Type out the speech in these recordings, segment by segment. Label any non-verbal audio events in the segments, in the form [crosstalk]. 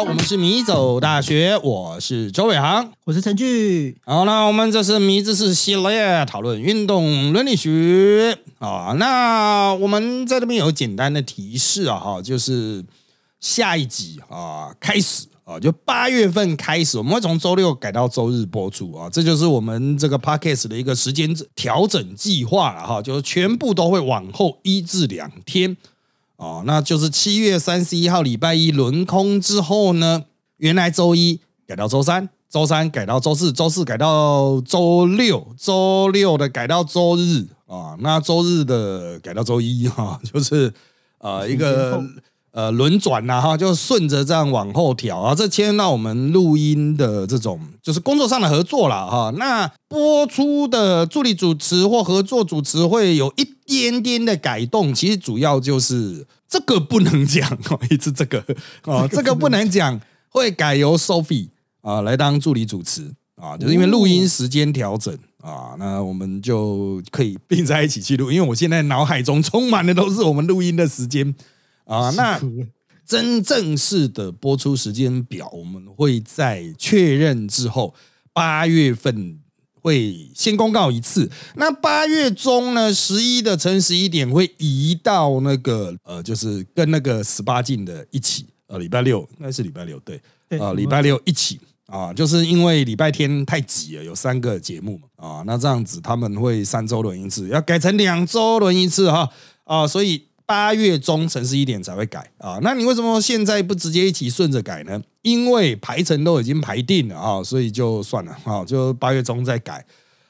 好，我们是迷走大学，我是周伟航，我是陈俊。好，那我们这是迷知识系列，讨论运动伦理学啊。那我们在这边有简单的提示啊，哈，就是下一集啊开始啊，就八月份开始，我们会从周六改到周日播出啊，这就是我们这个 podcast 的一个时间调整计划了哈，就是全部都会往后一至两天。哦，那就是七月三十一号礼拜一轮空之后呢，原来周一改到周三，周三改到周四，周四改到周六，周六的改到周日啊，那周日的改到周一哈，就是呃一个。呃，轮转呐，哈，就顺着这样往后调啊。这牵到我们录音的这种，就是工作上的合作了哈。那播出的助理主持或合作主持会有一点点的改动，其实主要就是这个不能讲哦，一直这个哦，这个不能讲，会改由 Sophie 啊来当助理主持啊，就是因为录音时间调整啊，那我们就可以并在一起去录，因为我现在脑海中充满的都是我们录音的时间。啊，那真正式的播出时间表，我们会在确认之后，八月份会先公告一次。那八月中呢，十一的乘十一点会移到那个呃，就是跟那个十八禁的一起，呃，礼拜六应该是礼拜六，对，啊，礼拜六一起啊，就是因为礼拜天太挤了，有三个节目嘛，啊，那这样子他们会三周轮一次，要改成两周轮一次哈，啊，所以。八月中城市一点才会改啊，那你为什么现在不直接一起顺着改呢？因为排程都已经排定了啊，所以就算了啊，就八月中再改。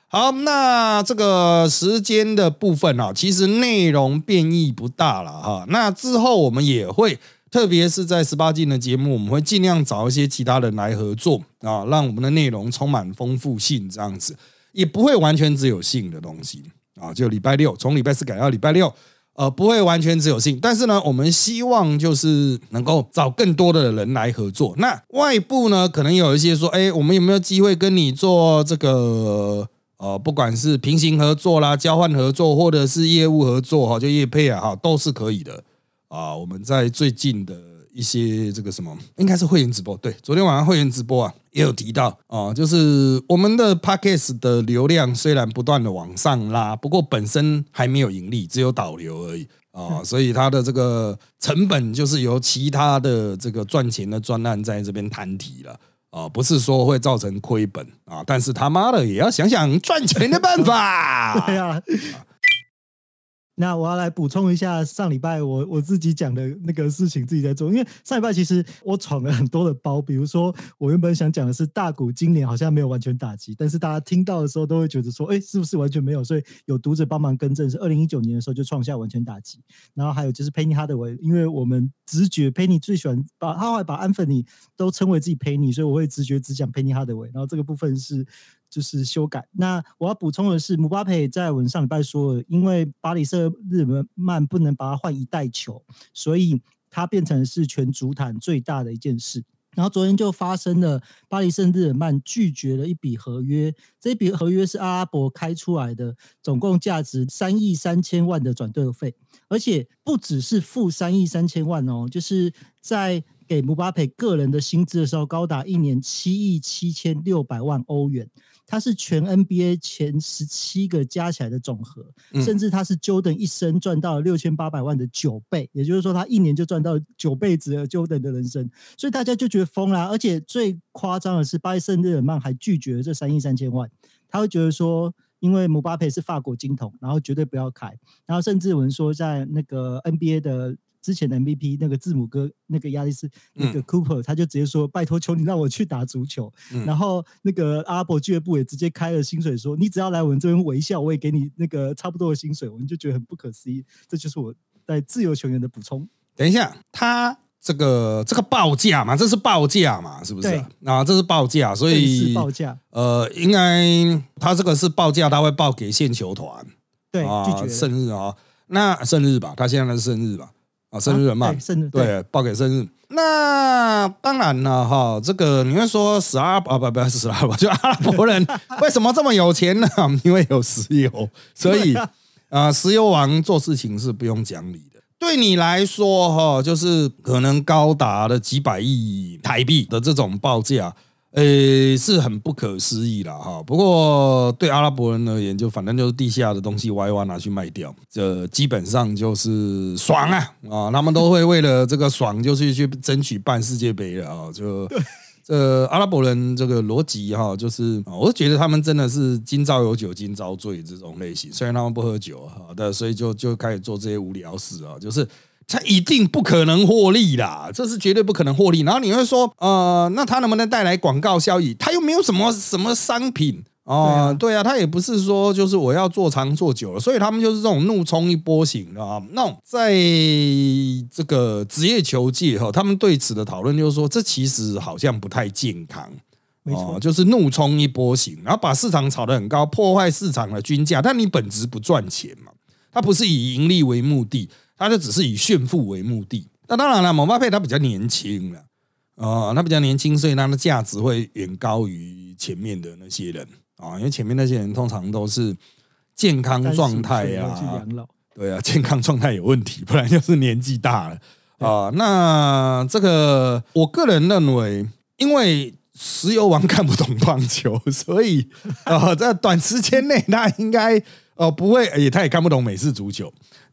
好，那这个时间的部分啊，其实内容变异不大了哈。那之后我们也会，特别是在十八禁的节目，我们会尽量找一些其他人来合作啊，让我们的内容充满丰富性，这样子也不会完全只有性的东西啊。就礼拜六，从礼拜四改到礼拜六。呃，不会完全只有性，但是呢，我们希望就是能够找更多的人来合作。那外部呢，可能有一些说，哎，我们有没有机会跟你做这个？呃，不管是平行合作啦、交换合作，或者是业务合作哈，就业配啊哈，都是可以的啊。我们在最近的。一些这个什么，应该是会员直播。对，昨天晚上会员直播啊，也有提到啊，就是我们的 podcast 的流量虽然不断的往上拉，不过本身还没有盈利，只有导流而已啊，所以它的这个成本就是由其他的这个赚钱的专案在这边摊提了啊，不是说会造成亏本啊，但是他妈的也要想想赚钱的办法。[laughs] 对啊。那我要来补充一下上礼拜我我自己讲的那个事情，自己在做。因为上礼拜其实我闯了很多的包，比如说我原本想讲的是大股今年好像没有完全打击，但是大家听到的时候都会觉得说，哎，是不是完全没有？所以有读者帮忙更正，是二零一九年的时候就创下完全打击。然后还有就是 Penny Hardaway，因为我们直觉 Penny 最喜欢把他会把安芬尼都称为自己 Penny，所以我会直觉只讲 Penny Hardaway。然后这个部分是。就是修改。那我要补充的是，姆巴佩在我们上礼拜说了，因为巴黎圣日耳曼不能把它换一代球，所以它变成是全足坛最大的一件事。然后昨天就发生了，巴黎圣日耳曼拒绝了一笔合约，这笔合约是阿拉伯开出来的，总共价值三亿三千万的转队费，而且不只是付三亿三千万哦，就是在。给姆巴佩个人的薪资的时候，高达一年七亿七千六百万欧元，他是全 NBA 前十七个加起来的总和，甚至他是 Jordan 一生赚到了六千八百万的九倍，也就是说，他一年就赚到九辈子的 Jordan 的人生，所以大家就觉得疯了。而且最夸张的是，巴黎圣日耳曼还拒绝了这三亿三千万，他会觉得说，因为姆巴佩是法国金童，然后绝对不要开，然后甚至有人说，在那个 NBA 的。之前的 MVP 那个字母哥那个亚历斯那个 Cooper，他就直接说：“拜托，求你让我去打足球。”然后那个阿拉伯俱乐部也直接开了薪水，说：“你只要来我们这边微笑，我也给你那个差不多的薪水。”我们就觉得很不可思议。这就是我在自由球员的补充。等一下，他这个这个报价嘛，这是报价嘛，是不是？啊，这是报价，所以报价。呃，应该他这个是报价，他会报给线球团。对，拒绝生日啊，那生日吧，他现在是生日吧。啊，生日人嘛，生日对，报给生日。那当然了哈，这个你会说十二啊，不不是十二吧？就阿拉伯人 [laughs] 为什么这么有钱呢？[laughs] 因为有石油，所以啊，石油王做事情是不用讲理的。对你来说哈，就是可能高达了几百亿台币的这种报价。呃，是很不可思议了哈。不过对阿拉伯人而言，就反正就是地下的东西挖一挖拿去卖掉，这基本上就是爽啊啊！他们都会为了这个爽，就是去争取办世界杯了啊！就 [laughs] 这阿拉伯人这个逻辑哈，就是我觉得他们真的是今朝有酒今朝醉这种类型。虽然他们不喝酒哈，但所以就就开始做这些无聊事啊，就是。他一定不可能获利啦，这是绝对不可能获利。然后你会说，呃，那他能不能带来广告效益？他又没有什么什么商品啊，对啊，他也不是说就是我要做长做久了，所以他们就是这种怒冲一波型啊。那在这个职业球界哈，他们对此的讨论就是说，这其实好像不太健康，没错，就是怒冲一波型，然后把市场炒得很高，破坏市场的均价，但你本质不赚钱嘛，它不是以盈利为目的。他就只是以炫富为目的，那当然了，蒙巴佩他比较年轻了，啊，他比较年轻，所以他的价值会远高于前面的那些人。啊，因为前面那些人通常都是健康状态呀，对啊，健康状态有问题，不然就是年纪大了。啊。那这个我个人认为，因为石油王看不懂棒球，所以 [laughs] 啊，在短时间内他应该哦不会，也他也看不懂美式足球。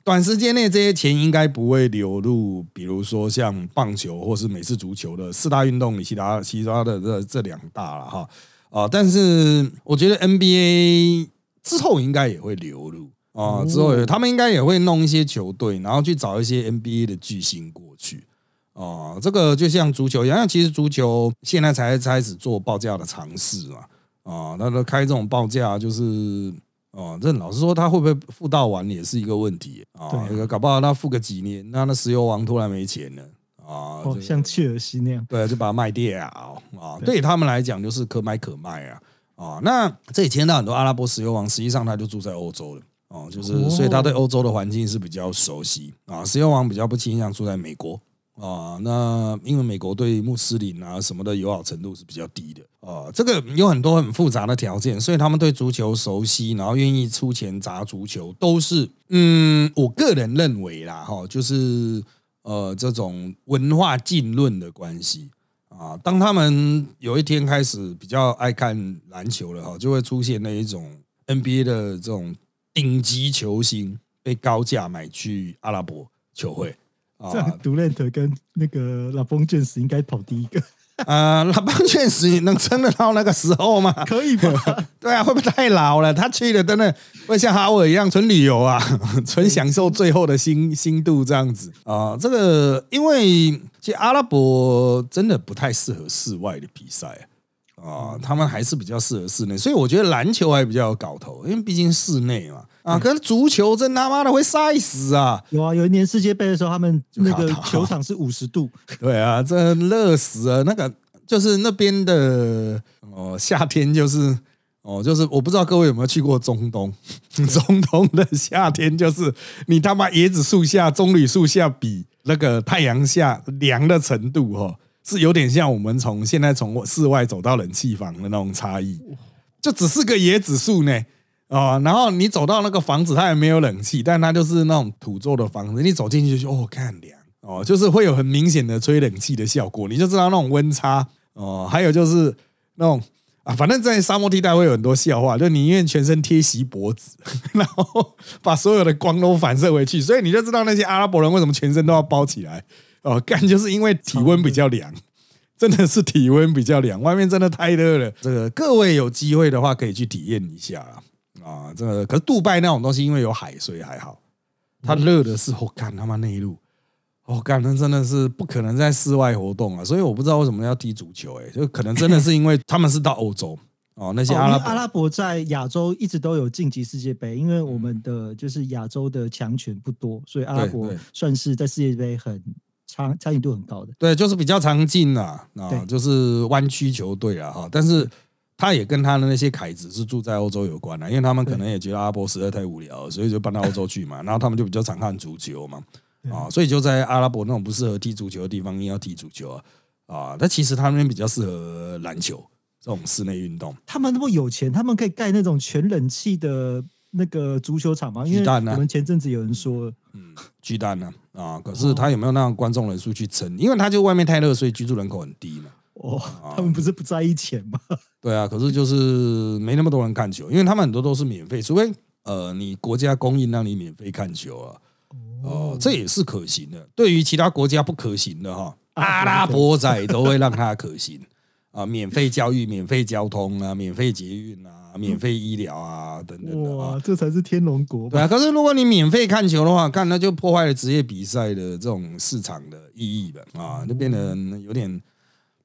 短时间内这些钱应该不会流入，比如说像棒球或是美式足球的四大运动里，其他其他的这这两大了哈啊，但是我觉得 NBA 之后应该也会流入啊，之后他们应该也会弄一些球队，然后去找一些 NBA 的巨星过去啊，这个就像足球一样，其实足球现在才开始做报价的尝试嘛啊，那都开这种报价就是。哦，这老实说，他会不会付到完也是一个问题啊。对，搞不好他付个几年，那那石油王突然没钱了啊，像切尔西那样，对，就把它卖掉啊。对他们来讲，就是可买可卖啊。啊，那这里牵到很多阿拉伯石油王，实际上他就住在欧洲了哦，就是所以他对欧洲的环境是比较熟悉啊。石油王比较不倾向住在美国。啊，那因为美国对穆斯林啊什么的友好程度是比较低的啊，这个有很多很复杂的条件，所以他们对足球熟悉，然后愿意出钱砸足球，都是嗯，我个人认为啦，哈，就是呃这种文化浸润的关系啊。当他们有一天开始比较爱看篮球了哈，就会出现那一种 NBA 的这种顶级球星被高价买去阿拉伯球会。这样，杜兰特跟那个拉邦卷石应该跑第一个。呃，拉邦卷石能撑得到那个时候吗？可以吧？[laughs] 对啊，会不会太老了？他去了，真的会像哈维一样纯旅游啊，[laughs] 纯享受最后的新新度这样子啊？这个，因为其实阿拉伯真的不太适合室外的比赛啊，他们还是比较适合室内，所以我觉得篮球还比较有搞头，因为毕竟室内嘛。啊！可是足球真他妈的会晒死啊！有啊，有一年世界杯的时候，他们那个 [laughs] 球场是五十度。对啊，这热死了。那个就是那边的哦，夏天就是哦，就是我不知道各位有没有去过中东？[laughs] 中东的夏天就是你他妈椰子树下、棕榈树下比那个太阳下凉的程度哦，是有点像我们从现在从室外走到冷气房的那种差异，就只是个椰子树呢。哦，然后你走到那个房子，它也没有冷气，但它就是那种土做的房子。你走进去就哦，看凉哦，就是会有很明显的吹冷气的效果，你就知道那种温差哦。还有就是那种啊，反正在沙漠地带会有很多笑话，就宁愿全身贴锡箔纸，[laughs] 然后把所有的光都反射回去，所以你就知道那些阿拉伯人为什么全身都要包起来哦，干就是因为体温比较凉，[laughs] 真的是体温比较凉，外面真的太热了。这个各位有机会的话可以去体验一下。啊，这个可是杜拜那种东西，因为有海，所以还好。它热的是，我干他妈内陆，我干那真的是不可能在室外活动啊！所以我不知道为什么要踢足球，哎，就可能真的是因为他们是到欧洲哦，那些阿拉阿拉伯在亚洲一直都有晋级世界杯，因为我们的就是亚洲的强权不多，所以阿拉伯算是在世界杯很参参与度很高的。对，就是比较常进啊，啊，就是湾区球队啊，哈，但是。他也跟他的那些凯子是住在欧洲有关的，因为他们可能也觉得阿波实在太无聊，所以就搬到欧洲去嘛。[laughs] 然后他们就比较常看足球嘛，啊，所以就在阿拉伯那种不适合踢足球的地方，硬要踢足球啊，啊，但其实他那边比较适合篮球这种室内运动。他们那么有钱，他们可以盖那种全冷气的。那个足球场吗？因为巨蛋啊我们前阵子有人说，嗯巨蛋呢啊，可是他有没有让观众人数去撑？因为他就外面太热，所以居住人口很低嘛。哦，他们不是不在意钱吗？[laughs] 对啊，可是就是没那么多人看球，因为他们很多都是免费，除非呃你国家供应让你免费看球啊。哦，这也是可行的。对于其他国家不可行的哈，啊阿拉伯仔都会让它可行 [laughs] 啊，免费教育、免费交通啊、免费捷运啊、免费医疗啊等等的啊哇，。这才是天龙国吧？对啊，可是如果你免费看球的话，看那就破坏了职业比赛的这种市场的意义了啊，就变得有点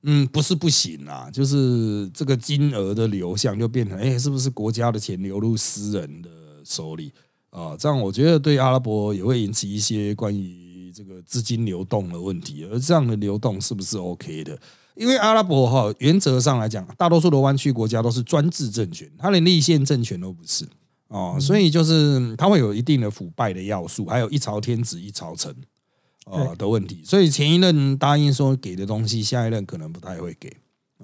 嗯，不是不行啊，就是这个金额的流向就变成，哎，是不是国家的钱流入私人的手里啊？这样我觉得对阿拉伯也会引起一些关于这个资金流动的问题，而这样的流动是不是 OK 的？因为阿拉伯哈，原则上来讲，大多数的湾区国家都是专制政权，它连立宪政权都不是。哦，所以就是它会有一定的腐败的要素，还有一朝天子一朝臣啊、对的问题。所以前一任答应说给的东西，下一任可能不太会给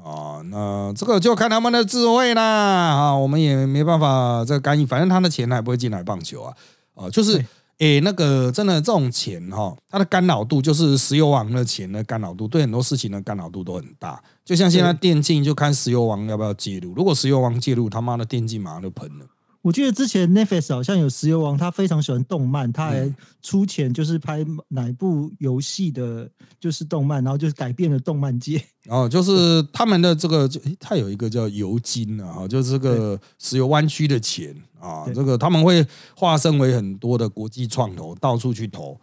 啊、那这个就看他们的智慧啦啊，我们也没办法这个干预，反正他的钱还不会进来棒球啊啊，就是对。诶，那个真的这种钱哈，它的干扰度就是石油王的钱的干扰度，对很多事情的干扰度都很大。就像现在电竞，就看石油王要不要介入。如果石油王介入，他妈的电竞马上就喷了。我记得之前 Netflix 好像有石油王，他非常喜欢动漫，他还出钱就是拍哪一部游戏的，就是动漫，然后就是改变了动漫界。然后就是他们的这个，就诶它有一个叫油金啊，哈就是这个石油湾区的钱啊，对。这个他们会化身为很多的国际创投，到处去投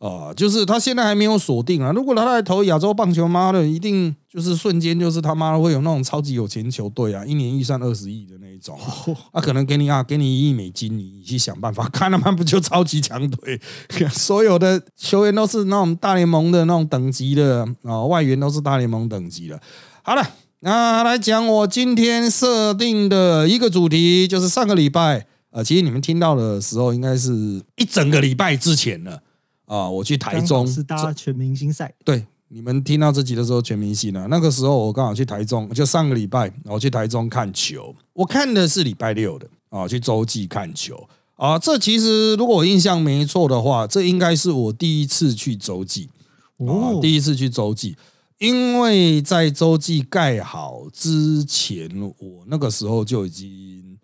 啊，就是他现在还没有锁定啊。如果他来投亚洲棒球，妈的，一定就是瞬间就是他妈的会有那种超级有钱球队啊，[laughs] 一年预算二十亿的那一种啊，[laughs] 啊，可能给你啊，给你一亿美金，你你去想办法，看他们不就超级强队，[laughs] 所有的球员都是那种大联盟的那种等级的啊，外援都是大联盟等级的。好了，那来讲我今天设定的一个主题，就是上个礼拜，呃，其实你们听到的时候，应该是一整个礼拜之前了啊、我去台中是打全明星赛，对，你们听到这集的时候，全明星了。那个时候我刚好去台中，就上个礼拜，我去台中看球。我看的是礼拜六的啊，去洲际看球啊。这其实如果我印象没错的话，这应该是我第一次去洲际啊哦，，第一次去洲际。因为在洲际盖好之前，我那个时候就已经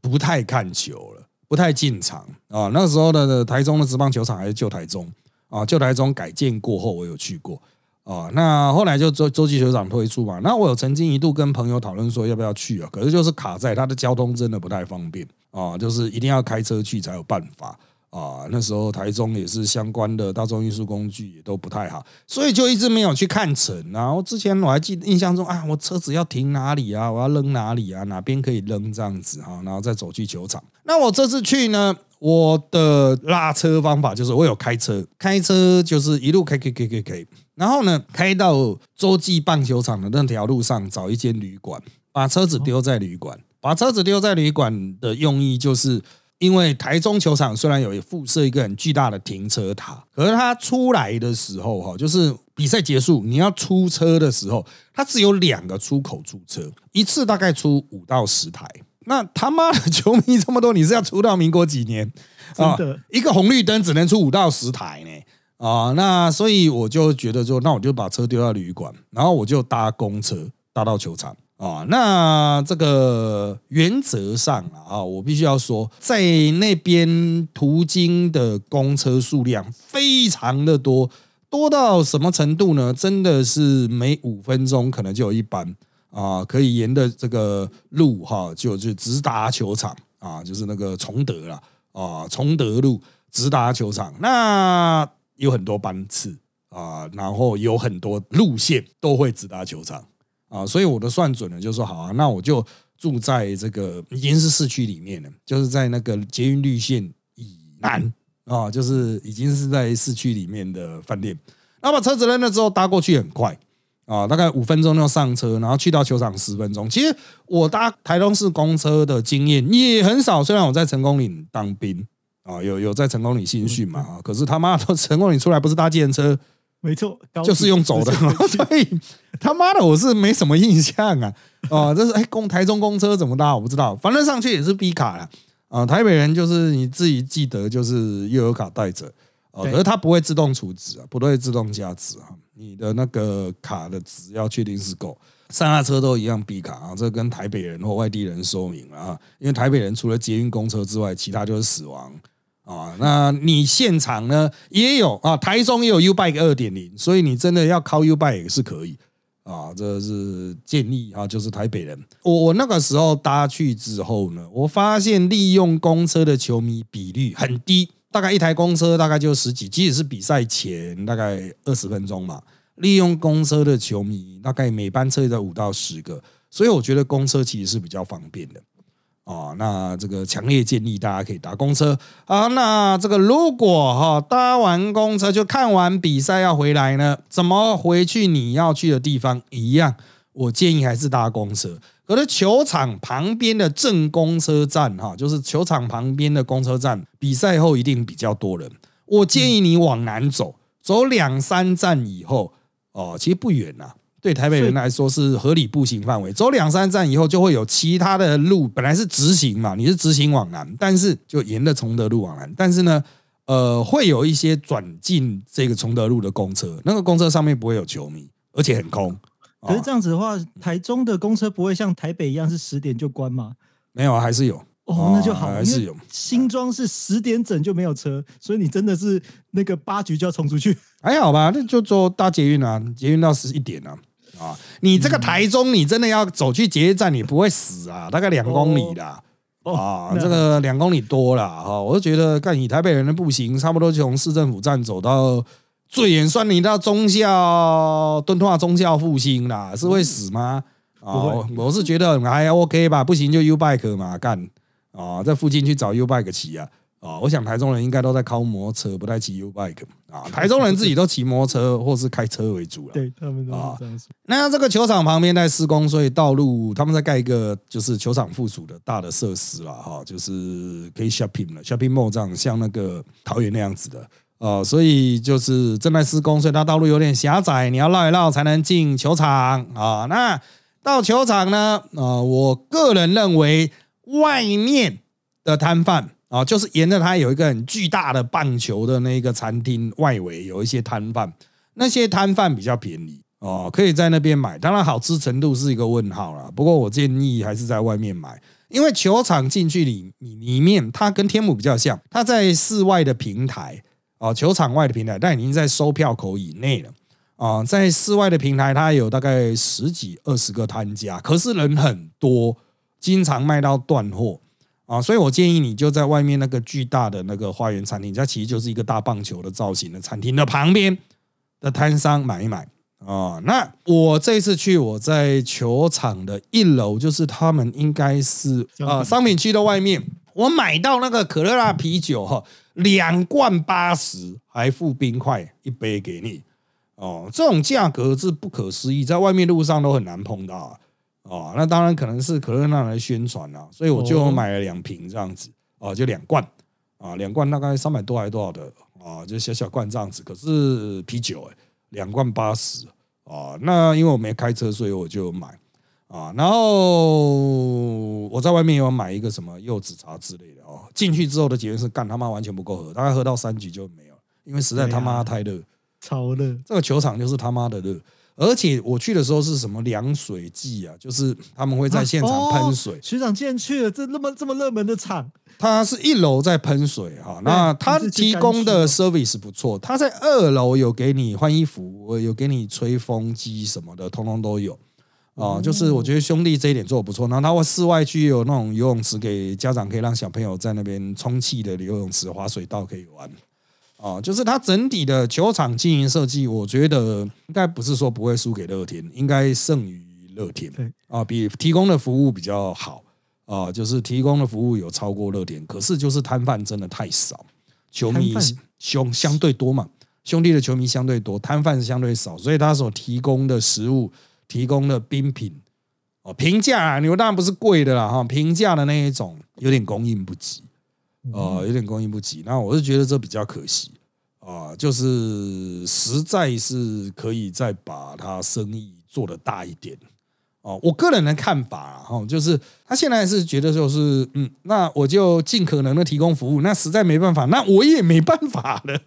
不太看球了，不太进场啊。那时候的台中的职棒球场还是旧台中啊，旧台中改建过后，我有去过啊。那后来就洲洲际球场推出嘛，那我有曾经一度跟朋友讨论说要不要去啊，可是就是卡在它的交通真的不太方便啊，就是一定要开车去才有办法。啊，那时候台中也是相关的大众运输工具也都不太好，所以就一直没有去看城。然后之前我还记印象中啊，我车子要停哪里啊，我要扔哪里啊，哪边可以扔这样子啊，然后再走去球场。那我这次去呢，我的拉车方法就是我有开车，开车就是一路开开开开开，然后呢开到洲际棒球场的那条路上找一间旅馆，把车子丢在旅馆。把车子丢在旅馆的用意就是。因为台中球场虽然有附设一个很巨大的停车塔，可是它出来的时候哈，就是比赛结束你要出车的时候，它只有两个出口出车，一次大概出五到十台。那他妈的球迷这么多，你是要出到民国几年？[laughs] 啊一个红绿灯只能出五到十台呢。啊，那所以我就觉得说，那我就把车丢到旅馆，然后我就搭公车搭到球场。啊，那这个原则上啊，我必须要说，在那边途经的公车数量非常的多，多到什么程度呢？真的是每五分钟可能就有一班啊，可以沿着这个路哈，就就直达球场啊，就是那个崇德啦啊，崇德路直达球场，那有很多班次啊，然后有很多路线都会直达球场。啊，所以我的算准了，就说好啊，那我就住在这个已经是市区里面了，就是在那个捷运绿线以南啊，就是已经是在市区里面的饭店。那把车子扔了之后，搭过去很快啊，大概五分钟就上车，然后去到球场十分钟。其实我搭台东市公车的经验也很少，虽然我在成功岭当兵啊，有有在成功岭新训嘛，啊可是他妈的成功岭出来不是搭计程车，没错，就是用走的，[laughs] 所以他妈的我是没什么印象啊。[laughs] 哦，这是哎公台中公车怎么搭我不知道，反正上去也是 B 卡了啊，台北人就是你自己记得，就是悠游卡带着。哦，可是它不会自动储值啊，不会自动加值啊，你的那个卡的值要确定是够。上下车都一样 B 卡啊，这跟台北人或外地人说明了啊，因为台北人除了捷运公车之外，其他就是死亡啊。那你现场呢也有啊，台中也有 U Bike 二点零，所以你真的要靠 U Bike 也是可以啊。这是建议啊，就是台北人。我我那个时候搭去之后呢，我发现利用公车的球迷比率很低，大概一台公车大概就十几，即使是比赛前大概二十分钟嘛。利用公车的球迷大概每班车在五到十个，所以我觉得公车其实是比较方便的。哦，那这个强烈建议大家可以搭公车啊。那这个如果哈、搭完公车就看完比赛要回来呢，怎么回去你要去的地方一样？我建议还是搭公车。可是球场旁边的正公车站哈、就是球场旁边的公车站，比赛后一定比较多人。我建议你往南走，走两三站以后，哦，其实不远呐、对台北人来说是合理步行范围。走两三站以后，就会有其他的路，本来是直行嘛，你是直行往南，但是就沿着崇德路往南，但是呢，呃，会有一些转进这个崇德路的公车，那个公车上面不会有球迷，而且很空。可是哦这样子的话，台中的公车不会像台北一样是十点就关吗？没有，还是有。哦，那就好，还是有新庄是十点整就没有车，所以你真的是那个八局就要冲出去。还好吧，那就坐大捷运啊，捷运到十一点啊。啊，你这个台中，你真的要走去捷运站，你不会死啊，大概两公里啦。哦啊，那这个两公里多了哈，我就觉得干以台北人的步行，差不多就从市政府站走到最远算你到中校敦化中校复兴啦，是会死吗？啊，不会我我是觉得还 OK 吧，不行就 U bike 嘛，干啊，在附近去找 U bike 骑啊。啊，我想台中人应该都在靠摩托车，不太骑 U bike 啊。台中人自己都骑摩托车或是开车为主了。对他们都啊是这样说。那这个球场旁边在施工，所以道路他们在盖一个就是球场附属的大的设施了哈，就是可以 shopping 了，shopping mall 这样像那个桃园那样子的呃，所以就是正在施工，所以它道路有点狭窄，你要绕一绕才能进球场啊。那到球场呢，呃，我个人认为外面的摊贩啊，就是沿着它有一个很巨大的棒球的那个餐厅外围有一些摊贩，那些摊贩比较便宜哦，可以在那边买。当然，好吃程度是一个问号啦。不过我建议还是在外面买，因为球场进去里里面，它跟天母比较像，它在室外的平台哦，球场外的平台，但已经在收票口以内了。啊、在室外的平台，它有大概十几二十个摊家，可是人很多，经常卖到断货啊，所以我建议你就在外面那个巨大的那个花园餐厅，它其实就是一个大棒球的造型的餐厅的旁边的摊商买一买啊。那我这次去，我在球场的一楼，就是他们应该是啊商品区的外面，我买到那个可乐辣啤酒哈，两罐八十，还附冰块一杯给你。哦，这种价格是不可思议，在外面路上都很难碰到啊。哦，那当然可能是可乐娜来宣传啊，所以我就哦买了两瓶这样子，哦，就两罐啊，两罐大概三百多还是多少的啊，就小小罐这样子。可是啤酒哎、两罐八十啊，那因为我没开车，所以我就买啊。然后我在外面有买一个什么柚子茶之类的哦，进去之后的结论是干他妈完全不够喝，大概喝到三局就没有了，因为实在他妈太热。超热，这个球场就是他妈的热，而且我去的时候是什么凉水季啊，就是他们会在现场喷水哦，学长竟然去了这那么这么热门的场，它是一楼在喷水哈，那它提供的 service 不错，它在二楼有给你换衣服，有给你吹风机什么的，通通都有。啊，就是我觉得兄弟这一点做的不错，然后他会室外区有那种游泳池给家长可以让小朋友在那边充气的游泳池、滑水道可以玩。啊，就是它整体的球场经营设计，我觉得应该不是说不会输给乐天，应该胜于乐天对。啊，比提供的服务比较好啊，就是提供的服务有超过乐天，可是就是摊贩真的太少，球迷兄相对多嘛，兄弟的球迷相对多，摊贩相对少，所以他所提供的食物、提供的冰品哦，平价啊，牛当然不是贵的啦哈，平价的那一种有点供应不及。呃，有点供应不及，那我是觉得这比较可惜啊、就是实在是可以再把它生意做得大一点哦，我个人的看法哈，就是他现在是觉得就是嗯，那我就尽可能的提供服务，那实在没办法，那我也没办法了，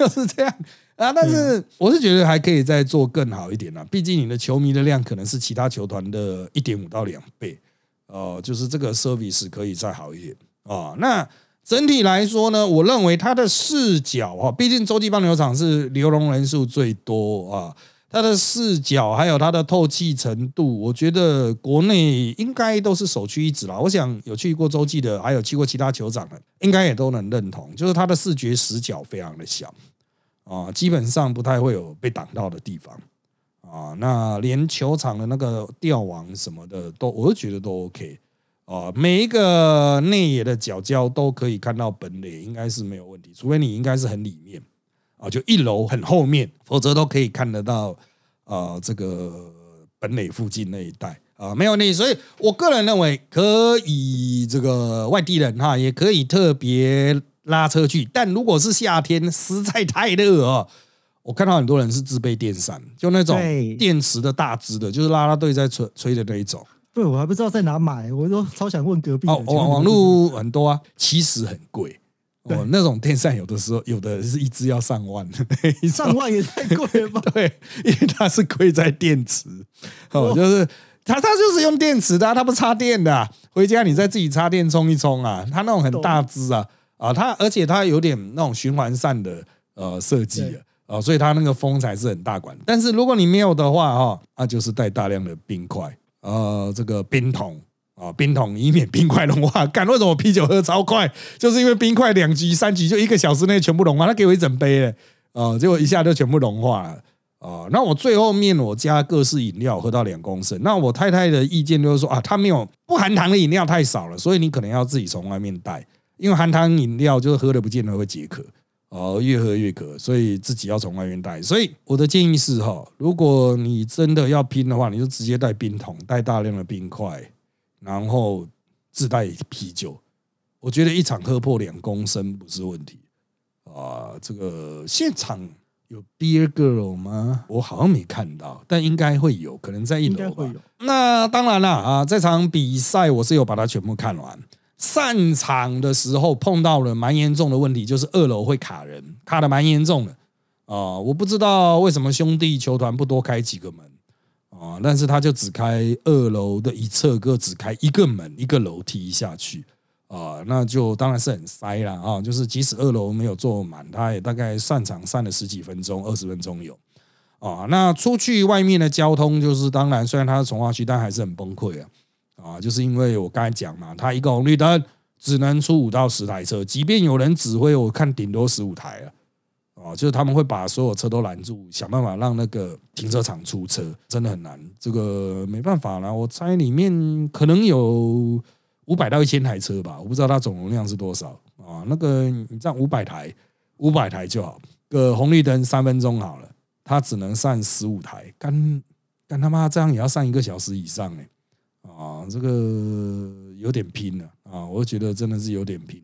要是这样啊。但是我是觉得还可以再做更好一点呢，毕竟你的球迷的量可能是其他球团的一点五到两倍，哦，就是这个 service 可以再好一点啊。那整体来说呢，我认为他的视角哈，毕竟洲际棒球场是流动人数最多啊。它的视角还有它的透气程度，我觉得国内应该都是首屈一指了。我想有去过洲际的，还有去过其他球场的，应该也都能认同，就是它的视觉死角非常的小啊，基本上不太会有被挡到的地方啊。那连球场的那个吊网什么的，都我都觉得都 OK 啊。每一个内野的角角都可以看到本垒，应该是没有问题，除非你应该是很里面。啊，就一楼很后面，否则都可以看得到啊，这个本垒附近那一带啊，没有你，所以我个人认为可以，这个外地人哈也可以特别拉车去，但如果是夏天实在太热啊，我看到很多人是自备电扇，就那种电池的大支的，就是拉拉队在吹吹的那一种。对，我还不知道在哪买，我都超想问隔壁。哦，网网络很多啊，其实很贵。哦，那种电扇有的时候有的是一只要上万，上万也太贵了吧？[laughs] 对，因为它是贵在电池，哦，就是它它就是用电池的，它不插电的。回家你再自己插电充一充啊，它那种很大支啊啊，它而且它有点那种循环扇的呃设计啊，所以它那个风才是很大管。但是如果你没有的话哈，那就是带大量的冰块，呃，这个冰桶。啊，冰桶以免冰块融化。[laughs] 干为什么啤酒喝超快？就是因为冰块两局三局就一个小时内全部融化。他给我一整杯嘞，啊，结果一下就全部融化了。啊，那我最后面我加各式饮料喝到两公升。那我太太的意见就是说啊，他没有不含糖的饮料太少了，所以你可能要自己从外面带，因为含糖饮料就是喝的不见得会解渴，哦，越喝越渴，所以自己要从外面带。所以我的建议是哈，如果你真的要拼的话，你就直接带冰桶，带大量的冰块。然后自带啤酒，我觉得一场喝破两公升不是问题啊。这个现场有 beer girl 吗？我好像没看到，但应该会有，可能在一楼吧。那当然了啊，这场比赛我是有把它全部看完。散场的时候碰到了蛮严重的问题，就是二楼会卡人，卡的蛮严重的啊。我不知道为什么兄弟球团不多开几个门。啊！但是他就只开二楼的一侧，各只开一个门，一个楼梯下去啊，那就当然是很塞了啊！就是即使二楼没有坐满，他也大概散场散了十几分钟，二十分钟有啊。那出去外面的交通，就是当然虽然他是从化区，但还是很崩溃啊啊！就是因为我刚才讲嘛，他一个红绿灯只能出五到十台车，即便有人指挥，我看顶多十五台了。哦，就是他们会把所有车都拦住，想办法让那个停车场出车，真的很难。这个没办法啦，我猜里面可能有五百到一千台车吧，我不知道它总容量是多少啊。那个你这样五百台，五百台就好，个红绿灯三分钟好了，它只能上十五台，干干他妈这样也要上一个小时以上哎，啊，这个有点拼了啊，我觉得真的是有点拼。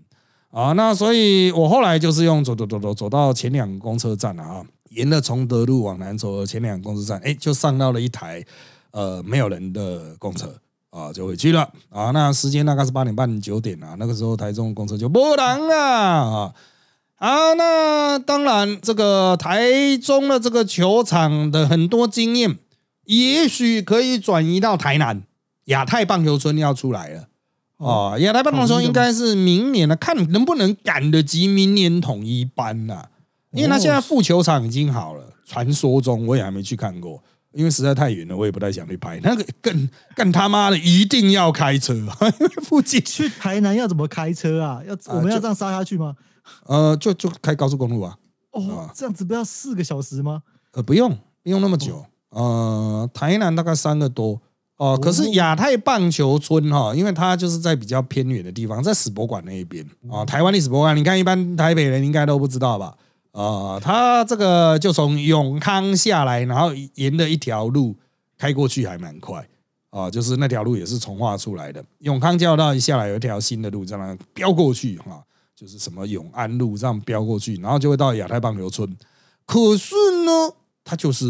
啊，那所以我后来就是用走走走走走到前两公车站了啊，沿着崇德路往南走，前两公车站，哎，就上到了一台呃没有人的公车啊，就回去了啊。那时间大概是八点半九点啊，那个时候台中公车就不人了啊。好，那当然这个台中的这个球场的很多经验，也许可以转移到台南亚太棒球村要出来了。哦，亚太棒球村应该是明年了，看能不能赶得及明年统一班呐？因为他现在副球场已经好了，传说中我也还没去看过，因为实在太远了，我也不太想去拍。那个更更他妈的一定要开车，[laughs] 因为附近去台南要怎么开车啊？要我们要这样杀下去吗？呃，就就开高速公路啊。哦，这样子不要四个小时吗？呃，不用，不用那么久。呃，台南大概三个多。哦，可是亚太棒球村哈，因为它就是在比较偏远的地方，在史博馆那一边啊。台湾历史博物馆，你看一般台北人应该都不知道吧？啊，它这个就从永康下来，然后沿着一条路开过去，还蛮快啊。就是那条路也是重画出来的。永康交流道一下来有一条新的路，这样飙过去哈，就是什么永安路这样飙过去，然后就会到亚太棒球村。可是呢，它就是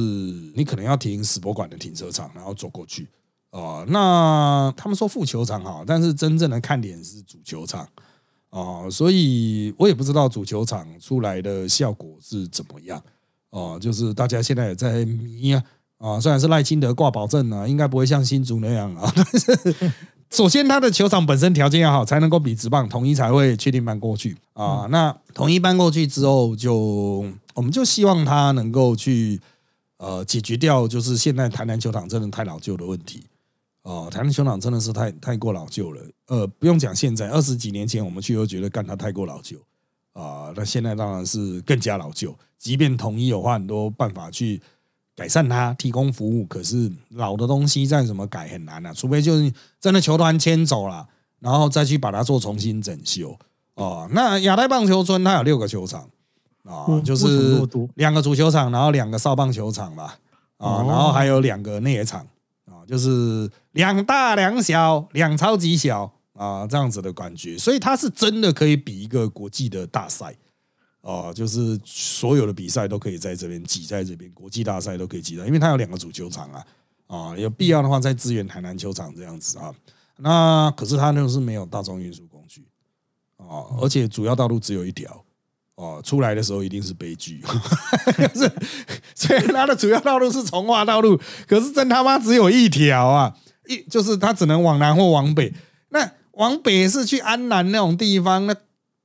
你可能要停史博馆的停车场，然后走过去。哦，那他们说副球场好，但是真正的看点是主球场哦，所以我也不知道主球场出来的效果是怎么样哦。就是大家现在也在迷啊啊，虽然是赖清德挂保证啊，应该不会像新竹那样啊，[laughs] 但是首先他的球场本身条件要好，才能够比直棒统一才会确定搬过去啊。那统一搬过去之后，就我们就希望他能够去呃解决掉，就是现在台南球场真的太老旧的问题。哦，台湾球场真的是太太过老旧了。呃，不用讲，现在二十几年前我们去都觉得干它太过老旧啊。那现在当然是更加老旧。即便统一有花很多办法去改善它，提供服务，可是老的东西再怎么改很难啊。除非就是真的球团迁走了，然后再去把它做重新整修。哦，那亚太棒球村它有六个球场啊，就是两个足球场，然后两个少棒球场吧。啊，然后还有两个内野场。啊就是两大两小两超级小啊，这样子的感觉，所以它是真的可以比一个国际的大赛哦，就是所有的比赛都可以在这边挤在这边，国际大赛都可以挤在，因为它有两个主球场啊啊，有必要的话再支援台南球场这样子啊。那可是它那个是没有大众运输工具啊，而且主要道路只有一条。哦，出来的时候一定是悲剧。是，虽然它的主要道路是从化道路，可是真他妈只有一条啊！一就是它只能往南或往北。那往北是去安南那种地方，那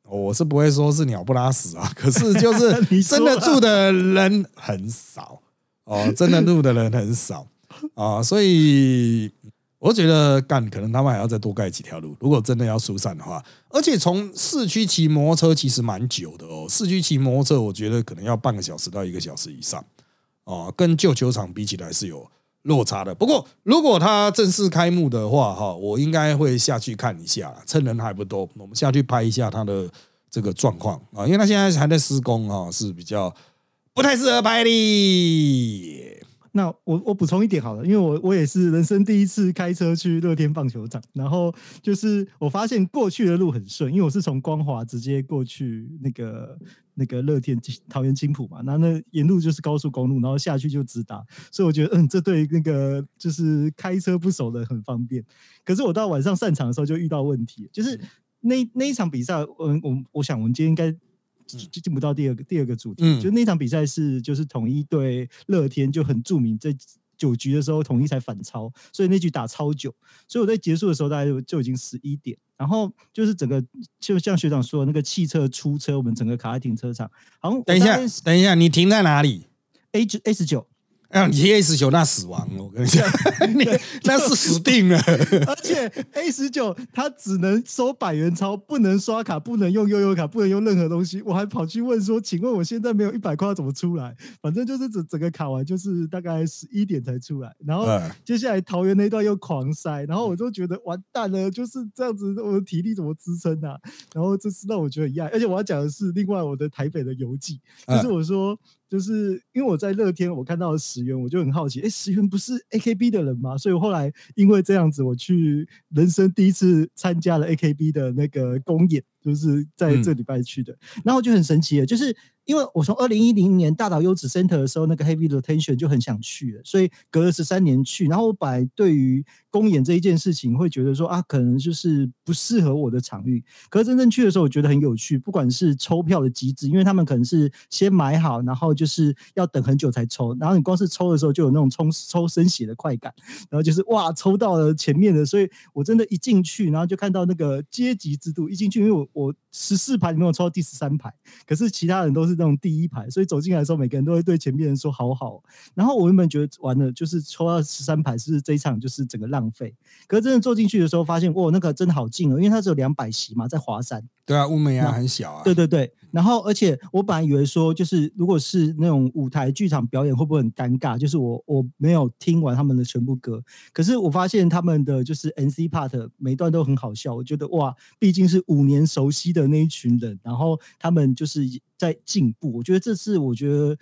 我是不会说是鸟不拉屎啊。[laughs] 可是就是 [laughs] 真的住的人很少哦，真的住的人很少啊，[laughs] 所以。我觉得干可能他们还要再多盖几条路，如果真的要疏散的话，而且从市区骑摩托车其实蛮久的哦。市区骑摩托车，我觉得可能要半个小时到一个小时以上哦，跟旧球场比起来是有落差的。不过如果它正式开幕的话，哈，我应该会下去看一下，趁人还不多，我们下去拍一下它的这个状况啊，因为它现在还在施工啊，是比较不太适合拍的。那我我补充一点好了，因为我我也是人生第一次开车去乐天棒球场，然后就是我发现过去的路很顺，因为我是从光华直接过去那个那个乐天桃园青浦嘛，然后那沿路就是高速公路，然后下去就直达，所以我觉得嗯，这对那个就是开车不熟的很方便。可是我到晚上散场的时候就遇到问题，就是那那一场比赛，我我我想我们今天应该。就进不到第二个第二个主题，就那场比赛是就是统一对乐天就很著名，在九局的时候统一才反超，所以那局打超久，所以我在结束的时候大概就就已经十一点，然后就是整个就像学长说的那个汽车出车，我们整个卡在停车场。好，等一下，等一下，你停在哪里？A 九 S 九。让你 A 十九那死亡，我跟你讲，[laughs] 那是死定了。而且 A 十九它只能收百元钞，不能刷卡，不能用悠游卡，不能用任何东西。我还跑去问说，请问我现在没有一百块怎么出来？反正就是整整个卡完就是大概十一点才出来。然后接下来桃园那段又狂塞，然后我就觉得完蛋了，就是这样子，我的体力怎么支撑啊？然后这次让我觉得很压而且我要讲的是，另外我的台北的游记，就是我说。就是因为我在乐天，我看到了石原，我就很好奇，哎，石原不是 A K B 的人吗？所以我后来因为这样子，我去人生第一次参加了 A K B 的那个公演，就是在这礼拜去的，然后就很神奇了，就是。因为我从二零一零年大岛优子 center 的时候，那个 heavy rotation 就很想去了，所以隔了十三年去。然后我本来对于公演这一件事情会觉得说啊，可能就是不适合我的场域。可是真正去的时候，我觉得很有趣。不管是抽票的机制，因为他们可能是先买好，然后就是要等很久才抽。然后你光是抽的时候就有那种抽抽生血的快感，然后就是哇，抽到了前面的。所以我真的，一进去，然后就看到那个阶级制度。一进去，因为我我十四排里面我抽到第十三排，可是其他人都是。那种第一排，所以走进来的时候，每个人都会对前面人说“好好”。然后我原本觉得完了，就是抽到十三排，是这一场就是整个浪费。可是真的坐进去的时候，发现哇，那个真的好近哦，因为它只有两百席嘛，在华山。对啊，乌梅啊，很小啊。对对对。然后，而且我本来以为说，就是如果是那种舞台剧场表演，会不会很尴尬？就是我我没有听完他们的全部歌，可是我发现他们的就是 N C part 每段都很好笑。我觉得哇，毕竟是五年熟悉的那一群人，然后他们就是在进步。我觉得这次，我觉得。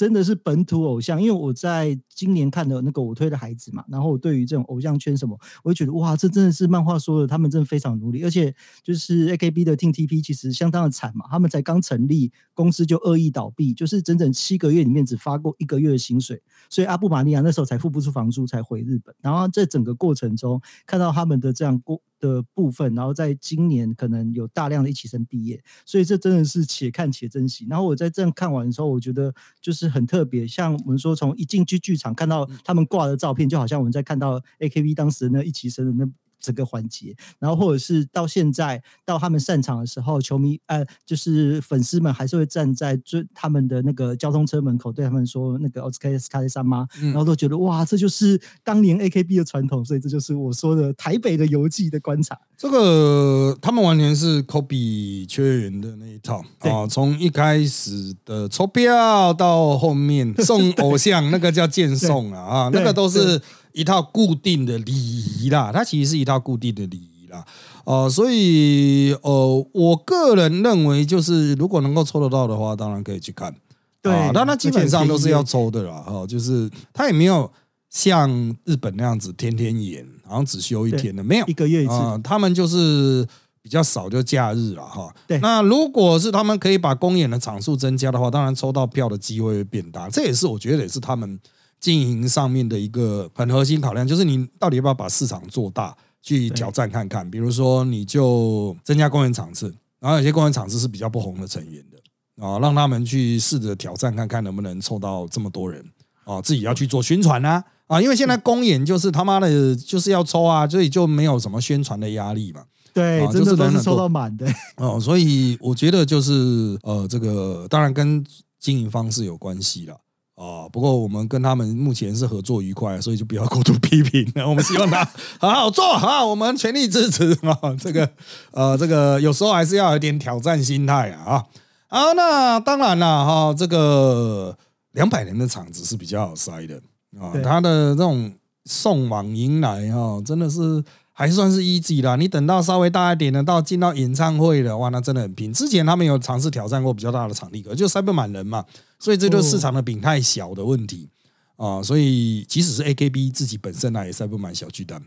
真的是本土偶像，因为我在今年看的那个我推的孩子嘛，然后我对于这种偶像圈什么，我就觉得哇，这真的是漫画说的，他们真的非常努力，而且就是 AKB 的 T T P 其实相当的惨嘛，他们才刚成立公司就恶意倒闭，就是整整七个月里面只发过一个月的薪水，所以阿布玛利亚那时候才付不出房租才回日本，然后在整个过程中看到他们的这样过。的部分，然后在今年可能有大量的一起生毕业，所以这真的是且看且珍惜。然后我在这样看完的时候，我觉得就是很特别，像我们说从一进去剧场看到他们挂的照片，就好像我们在看到 AKB 当时那一起生的那。整个环节，然后或者是到现在到他们散场的时候，球迷呃，就是粉丝们还是会站在最他们的那个交通车门口，对他们说那个奥斯卡斯卡雷萨妈，然后都觉得哇，这就是当年 AKB 的传统，所以这就是我说的台北的游记的观察。这个他们完全是 Kobe 缺员的那一套啊，从一开始的抽票到后面送 [laughs] 偶像，那个叫见送啊啊，那个都是。一套固定的礼仪啦，它其实是一套固定的礼仪啦，呃，所以呃，我个人认为，就是如果能够抽得到的话，当然可以去看。对，但它基本上都是要抽的啦，哈，就是它也没有像日本那样子天天演，好像只休一天的，没有一个月一次，他们就是比较少，就假日了哈。对，那如果是他们可以把公演的场数增加的话，当然抽到票的机会会变大，这也是我觉得也是他们。经营上面的一个很核心考量，就是你到底要不要把市场做大，去挑战看看。比如说，你就增加公园场次，然后有些公园场次是比较不红的成员的啊，让他们去试着挑战看看能不能凑到这么多人啊，自己要去做宣传啊啊，因为现在公演就是他妈的就是要抽啊，所以就没有什么宣传的压力嘛。对，真的都是抽到满的 [laughs] 哦，所以我觉得就是呃，这个当然跟经营方式有关系了。哦，不过我们跟他们目前是合作愉快，所以就不要过度批评了。[laughs] 我们希望他好好做，好，我们全力支持啊。[laughs] 这个呃，这个有时候还是要有点挑战心态啊。啊，那当然了哈，这个两百人的场子是比较好塞的啊。他的这种送往迎来哈，真的是。还算是 easy 啦，你等到稍微大一点的，到进到演唱会的话，那真的很拼。之前他们有尝试挑战过比较大的场地，可就塞不满人嘛，所以这就是市场的饼太小的问题啊。所以即使是 AKB 自己本身呢，也塞不满小巨蛋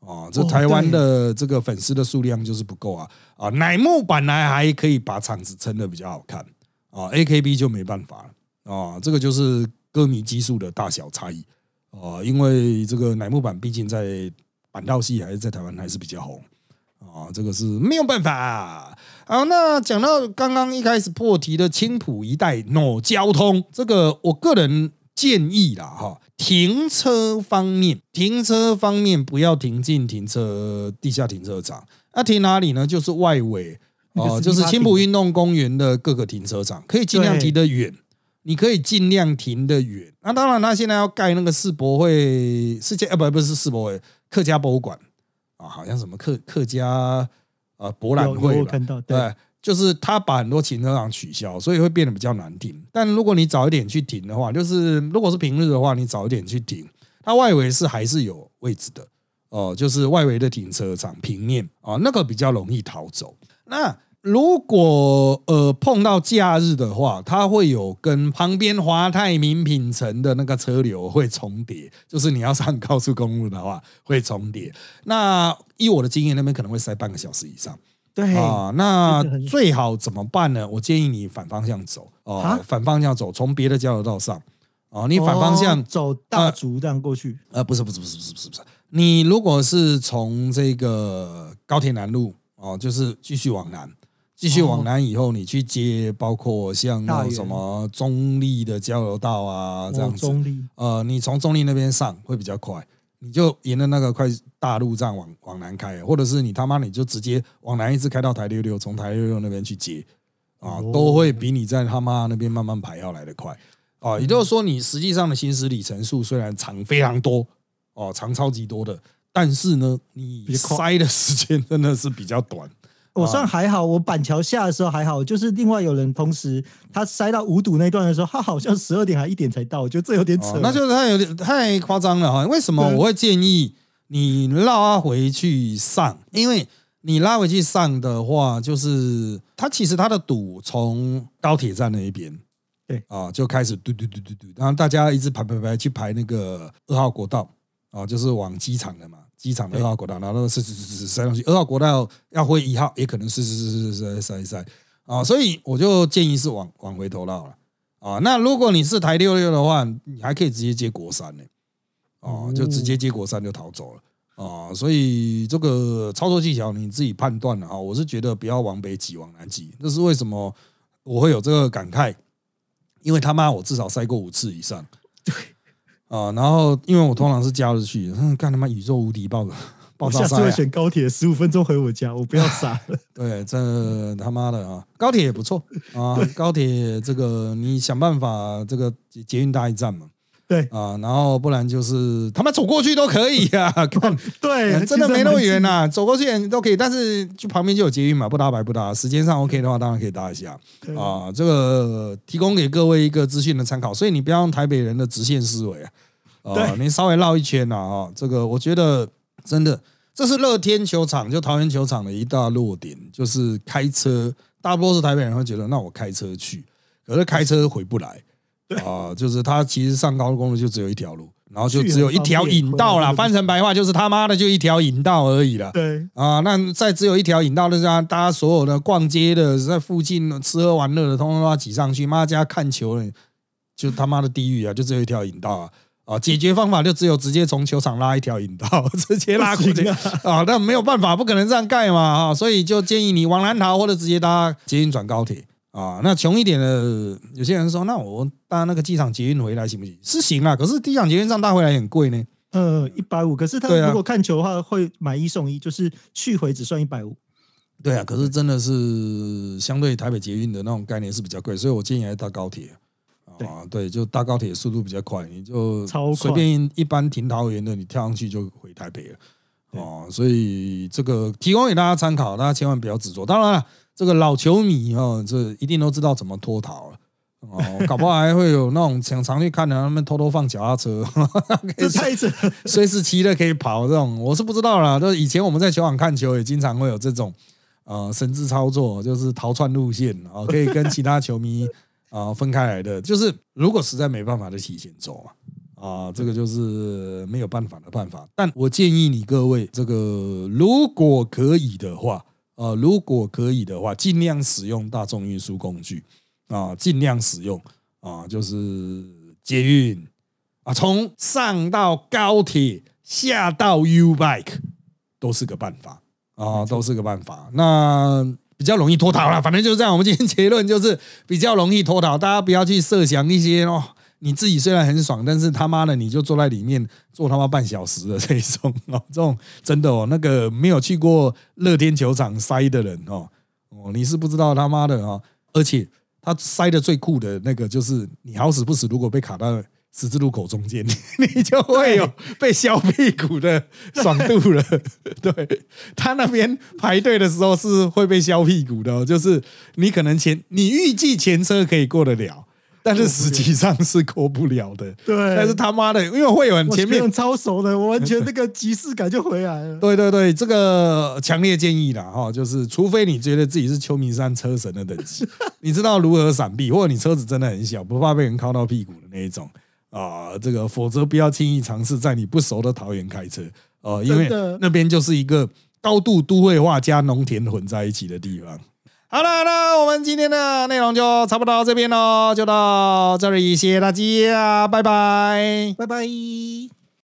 啊。这台湾的这个粉丝的数量就是不够啊啊！乃木本来还可以把场子撑的比较好看啊，AKB 就没办法了啊。这个就是歌迷基数的大小差异啊，因为这个乃木坂毕竟在。板道系还是在台湾还是比较红啊，这个是没有办法。好，那讲到刚刚一开始破题的青浦一带 no 交通，这个我个人建议啦哈，停车方面，停车方面不要停进停车地下停车场，那停哪里呢？就是外围哦，就是青浦运动公园的各个停车场，可以尽量停得远，你可以尽量停得远。那当然，他现在要盖那个世博会世界，呃，不，不是世博会。客家博物馆啊，好像什么客客家呃博览会吧？对，就是他把很多停车场取消，所以会变得比较难停。但如果你早一点去停的话，就是如果是平日的话，你早一点去停，它外围是还是有位置的哦，就是外围的停车场平面啊，那个比较容易逃走。那如果呃碰到假日的话，它会有跟旁边华泰名品城的那个车流会重叠，就是你要上高速公路的话会重叠。那依我的经验，那边可能会塞半个小时以上。对啊，那最好怎么办呢？我建议你反方向走哦，反方向走，从别的交流道上哦，你反方向走大竹这样过去。呃，不是不是不是不是不是不是，你如果是从这个高铁南路哦，就是继续往南。继续往南以后，你去接，包括像那什么中立的交流道啊，这样子。中立。呃，你从中立那边上会比较快，你就沿着那个快大路站往往南开，或者是你他妈你就直接往南一直开到台六六，从台六六那边去接，啊，都会比你在他妈那边慢慢排要来的快。啊，也就是说，你实际上的行驶里程数虽然长非常多，哦，长超级多的，但是呢，你塞的时间真的是比较短。我算还好，我板桥下的时候还好，就是另外有人同时他塞到五堵那段的时候，他好像十二点还一点才到，我觉得这有点扯。那就是他有点太夸张了哈。为什么我会建议你拉回去上？因为你拉回去上的话，就是他其实他的堵从高铁站那一边对啊，就开始嘟嘟嘟嘟嘟，然后大家一直排排排去排那个二号国道啊，就是往机场的嘛，机场的二号国道，然后是是是塞上去，二号国道要回一号，也可能是是是是是塞塞啊，所以我就建议是往往回头绕了啊。那如果你是台六六的话，你还可以直接接国三呢，哦，就直接接国三就逃走了。啊，所以这个操作技巧你自己判断了啊。我是觉得不要往北挤，往南挤。这是为什么我会有这个感慨？因为他妈我至少塞过五次以上。对啊，然后因为我通常是假日去，干他妈宇宙无敌爆 [laughs] 爆炸下次会选高铁，十五分钟回我家，我不要傻了。[laughs] 对，这他妈的啊，高铁也不错啊。[laughs] 高铁这个你想办法，这个捷运大一站嘛。对。啊，然后不然就是他妈走过去都可以呀，[laughs] 看。对，真的没那么远呐，走过去都可以，但是就旁边就有捷运嘛，不搭白不搭，时间上 OK 的话，当然可以搭一下。啊。这个提供给各位一个资讯的参考，所以你不要用台北人的直线思维啊，啊，你稍微绕一圈呐啊，这个我觉得真的这是乐天球场就桃园球场的一大弱点，就是开车，大多数台北人会觉得那我开车去，可是开车回不来。啊，就是它其实上高速公路就只有一条路，然后就只有一条引道啦。翻成白话就是他妈的就一条引道而已了。对啊，那再只有一条引道，就是让大家所有的逛街的，在附近吃喝玩乐的，通通都要挤上去。妈家看球的，就他妈的地狱啊！就只有一条引道啊！啊，解决方法就只有直接从球场拉一条引道，[laughs] 直接拉过去啊！那没有办法，不可能这样盖嘛啊！所以就建议你往南逃，或者直接搭捷运转高铁。啊，那穷一点的，有些人说，那我搭那个机场捷运回来行不行？是行啊，可是机场捷运上搭回来很贵呢。呃，一百五。可是他如果看球的话，会买一送一，就是去回只算一百五。对啊，可是真的是相对台北捷运的那种概念是比较贵，所以我建议还是搭高铁。啊，对，就搭高铁速度比较快，你就随便一般停桃园的，你跳上去就回台北了。哦，所以这个提供给大家参考，大家千万不要执着。当然了。这个老球迷哦，这一定都知道怎么脱逃了哦，搞不好还会有那种想常去看的，他们偷偷放脚踏车，[laughs] 这太扯，随时骑的可以跑这种，我是不知道啦。就以前我们在球场看球，也经常会有这种呃神智操作，就是逃窜路线啊，可以跟其他球迷啊分开来的。就是如果实在没办法，就提前走嘛啊，这个就是没有办法的办法。但我建议你各位，这个如果可以的话。呃，如果可以的话，尽量使用大众运输工具啊，尽量使用啊，就是捷运啊，从上到高铁，下到 U bike 都是个办法啊，都是个办法。那比较容易脱逃了，反正就是这样。我们今天结论就是比较容易脱逃，大家不要去设想一些哦。你自己虽然很爽，但是他妈的你就坐在里面坐他妈半小时的这种哦，这种真的哦，那个没有去过乐天球场塞的人哦哦，你是不知道他妈的哦，而且他塞的最酷的那个就是你好死不死，如果被卡到十字路口中间，[laughs] 你就会有被削屁股的爽度了。对他那边排队的时候是会被削屁股的，就是你可能前你预计前车可以过得了。但是实际上是过不了的，[laughs] 对。但是他妈的，因为会有人前面超熟的，我完全那个即视感就回来了。对对对，这个强烈建议啦哈，就是除非你觉得自己是秋名山车神的等级，[laughs] 你知道如何闪避，或者你车子真的很小，不怕被人靠到屁股的那一种啊，这个否则不要轻易尝试在你不熟的桃园开车哦，因为那边就是一个高度都会化加农田混在一起的地方。好了，那我们今天的内容就差不多到这边喽，就到这里，谢谢大家，拜拜，拜拜。